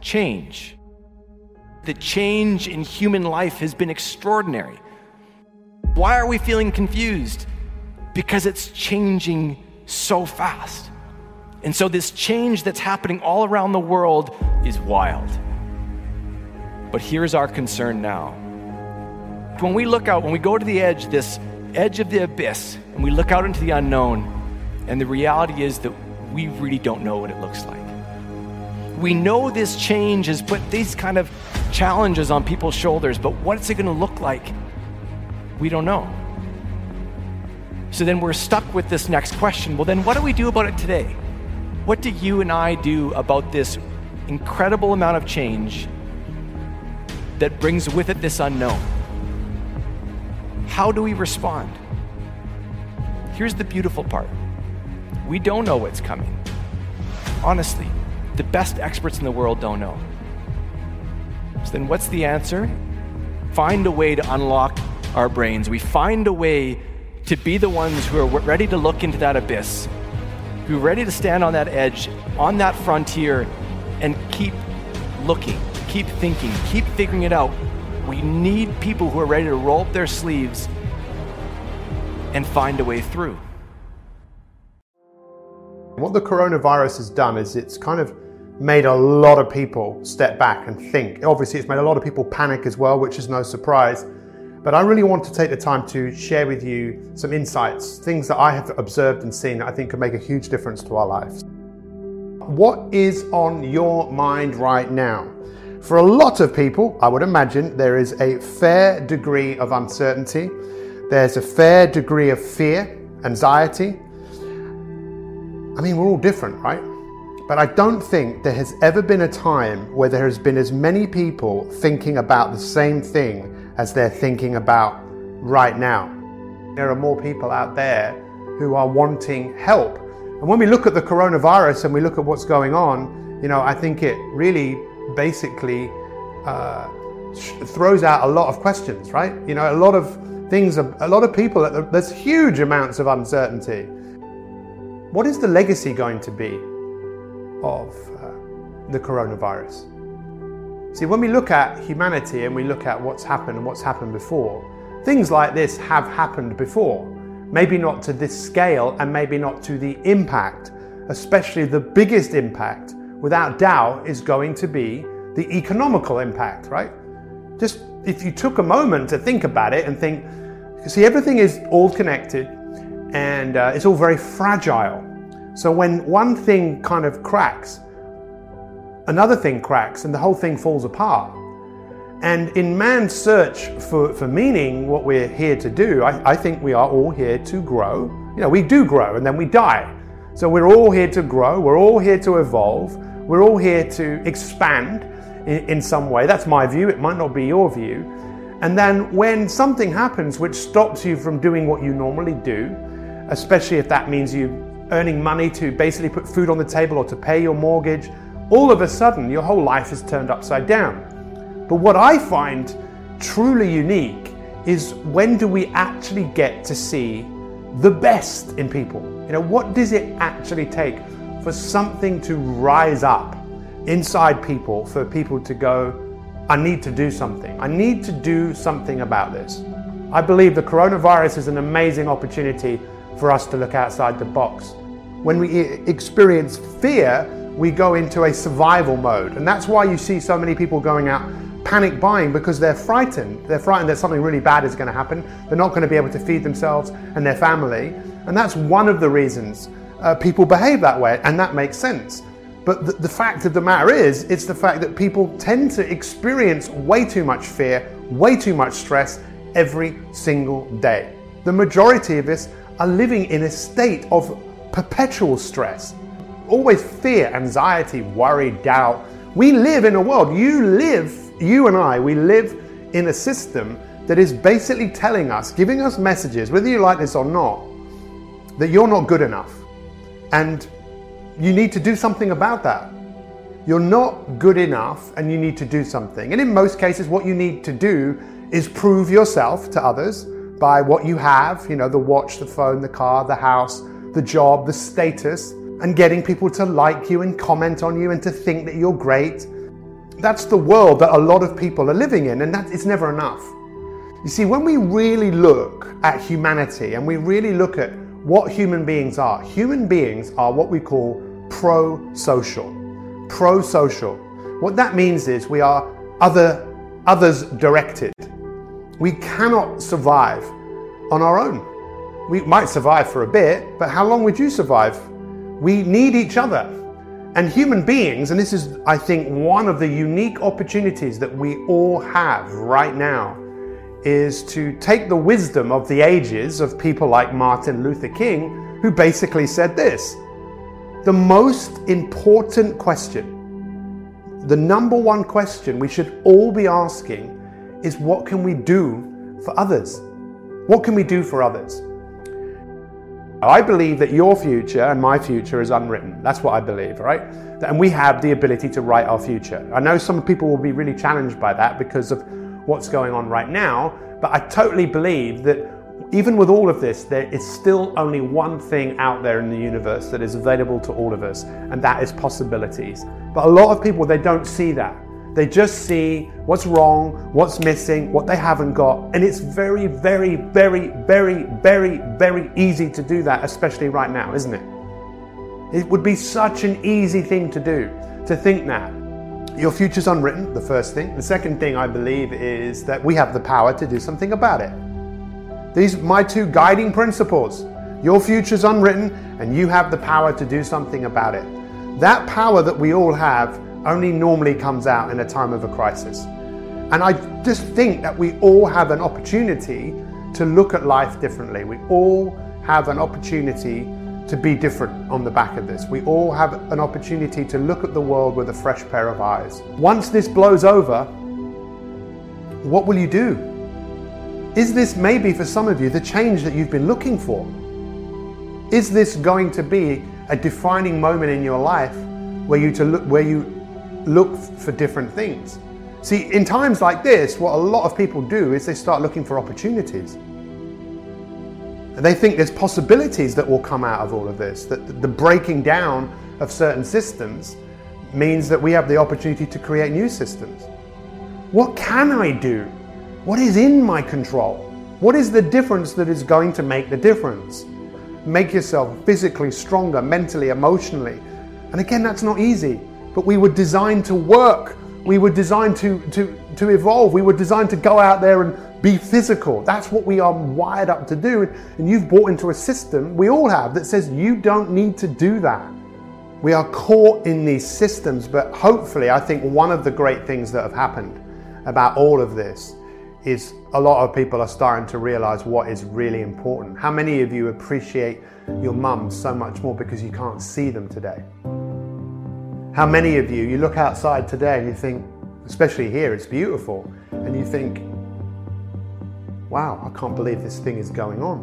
change. The change in human life has been extraordinary. Why are we feeling confused? Because it's changing so fast. And so, this change that's happening all around the world is wild. But here's our concern now. When we look out, when we go to the edge, this edge of the abyss, and we look out into the unknown, and the reality is that we really don't know what it looks like we know this change has put these kind of challenges on people's shoulders, but what's it going to look like? We don't know. So then we're stuck with this next question. Well, then what do we do about it today? What do you and I do about this incredible amount of change that brings with it this unknown? How do we respond? Here's the beautiful part we don't know what's coming. Honestly, the best experts in the world don't know. So then what's the answer? Find a way to unlock our brains. We find a way to be the ones who are ready to look into that abyss, who are ready to stand on that edge, on that frontier, and keep looking, keep thinking, keep figuring it out. We need people who are ready to roll up their sleeves and find a way through. What the coronavirus has done is it's kind of made a lot of people step back and think. Obviously, it's made a lot of people panic as well, which is no surprise. But I really want to take the time to share with you some insights, things that I have observed and seen that I think could make a huge difference to our lives. What is on your mind right now? For a lot of people, I would imagine there is a fair degree of uncertainty, there's a fair degree of fear, anxiety. I mean, we're all different, right? But I don't think there has ever been a time where there has been as many people thinking about the same thing as they're thinking about right now. There are more people out there who are wanting help. And when we look at the coronavirus and we look at what's going on, you know, I think it really basically uh, throws out a lot of questions, right? You know, a lot of things, a lot of people, there's huge amounts of uncertainty. What is the legacy going to be of uh, the coronavirus. See, when we look at humanity and we look at what's happened and what's happened before, things like this have happened before. Maybe not to this scale and maybe not to the impact, especially the biggest impact, without doubt, is going to be the economical impact, right? Just if you took a moment to think about it and think, see, everything is all connected and uh, it's all very fragile. So when one thing kind of cracks, another thing cracks and the whole thing falls apart. And in man's search for, for meaning, what we're here to do, I, I think we are all here to grow. You know, we do grow and then we die. So we're all here to grow, we're all here to evolve, we're all here to expand in, in some way. That's my view, it might not be your view. And then when something happens which stops you from doing what you normally do, especially if that means you earning money to basically put food on the table or to pay your mortgage, all of a sudden your whole life is turned upside down. But what I find truly unique is when do we actually get to see the best in people? You know, what does it actually take for something to rise up inside people, for people to go, I need to do something. I need to do something about this. I believe the coronavirus is an amazing opportunity for us to look outside the box. When we experience fear, we go into a survival mode. And that's why you see so many people going out panic buying because they're frightened. They're frightened that something really bad is going to happen. They're not going to be able to feed themselves and their family. And that's one of the reasons uh, people behave that way. And that makes sense. But the, the fact of the matter is, it's the fact that people tend to experience way too much fear, way too much stress every single day. The majority of us are living in a state of perpetual stress. Always fear, anxiety, worry, doubt. We live in a world, you live, you and I, we live in a system that is basically telling us, giving us messages, whether you like this or not, that you're not good enough. And you need to do something about that. You're not good enough and you need to do something. And in most cases, what you need to do is prove yourself to others by what you have you know, the watch, the phone, the car, the house, the job, the status, and getting people to like you and comment on you and to think that you're great. That's the world that a lot of people are living in, and that it's never enough. You see, when we really look at humanity and we really look at what human beings are, human beings are what we call pro social. Pro social. What that means is we are other, others directed. We cannot survive on our own. We might survive for a bit, but how long would you survive? We need each other. And human beings, and this is, I think, one of the unique opportunities that we all have right now, is to take the wisdom of the ages of people like Martin Luther King, who basically said this the most important question, the number one question we should all be asking is what can we do for others? What can we do for others? I believe that your future and my future is unwritten. That's what I believe, right? And we have the ability to write our future. I know some people will be really challenged by that because of what's going on right now, but I totally believe that even with all of this, there is still only one thing out there in the universe that is available to all of us, and that is possibilities. But a lot of people, they don't see that. They just see what's wrong, what's missing, what they haven't got. And it's very, very, very, very, very, very easy to do that, especially right now, isn't it? It would be such an easy thing to do, to think that. Your future's unwritten, the first thing. The second thing I believe is that we have the power to do something about it. These are my two guiding principles. Your future's unwritten, and you have the power to do something about it. That power that we all have only normally comes out in a time of a crisis. And I just think that we all have an opportunity to look at life differently. We all have an opportunity to be different on the back of this. We all have an opportunity to look at the world with a fresh pair of eyes. Once this blows over, what will you do? Is this maybe for some of you the change that you've been looking for? Is this going to be a defining moment in your life where you to look where you look for different things? See, in times like this, what a lot of people do is they start looking for opportunities. And they think there's possibilities that will come out of all of this, that the breaking down of certain systems means that we have the opportunity to create new systems. What can I do what is in my control? What is the difference that is going to make the difference? Make yourself physically stronger, mentally, emotionally. And again, that's not easy, but we were designed to work. We were designed to, to, to evolve. We were designed to go out there and be physical. That's what we are wired up to do. And you've bought into a system, we all have, that says you don't need to do that. We are caught in these systems, but hopefully, I think one of the great things that have happened about all of this is a lot of people are starting to realize what is really important. How many of you appreciate your mum so much more because you can't see them today? How many of you, you look outside today and you think, especially here, it's beautiful, and you think, wow, I can't believe this thing is going on.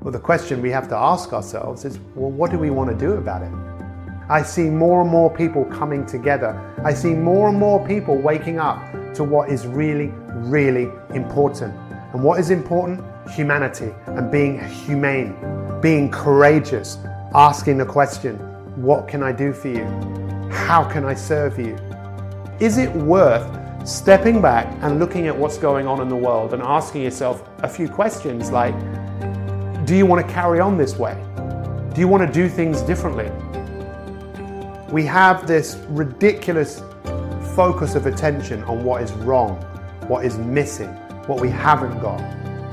Well, the question we have to ask ourselves is well, what do we want to do about it? I see more and more people coming together. I see more and more people waking up to what is really, really important. And what is important? Humanity and being humane, being courageous, asking the question, What can I do for you? How can I serve you? Is it worth stepping back and looking at what's going on in the world and asking yourself a few questions like, Do you want to carry on this way? Do you want to do things differently? We have this ridiculous focus of attention on what is wrong, what is missing, what we haven't got.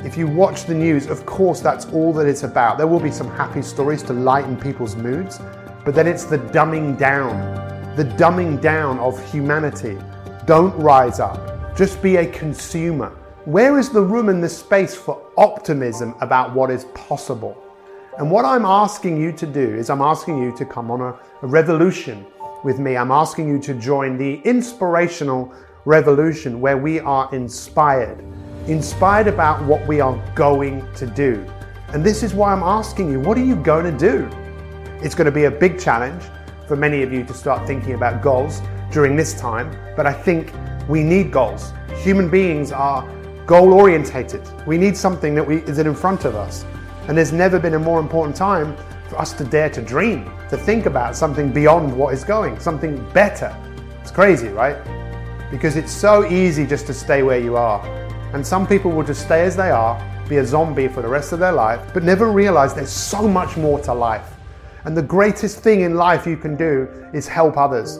If you watch the news, of course, that's all that it's about. There will be some happy stories to lighten people's moods, but then it's the dumbing down, the dumbing down of humanity. Don't rise up, just be a consumer. Where is the room and the space for optimism about what is possible? And what I'm asking you to do is, I'm asking you to come on a, a revolution with me. I'm asking you to join the inspirational revolution where we are inspired, inspired about what we are going to do. And this is why I'm asking you, what are you going to do? It's going to be a big challenge for many of you to start thinking about goals during this time, but I think we need goals. Human beings are goal orientated. We need something that we, is in front of us. And there's never been a more important time for us to dare to dream, to think about something beyond what is going, something better. It's crazy, right? Because it's so easy just to stay where you are. And some people will just stay as they are, be a zombie for the rest of their life, but never realize there's so much more to life. And the greatest thing in life you can do is help others.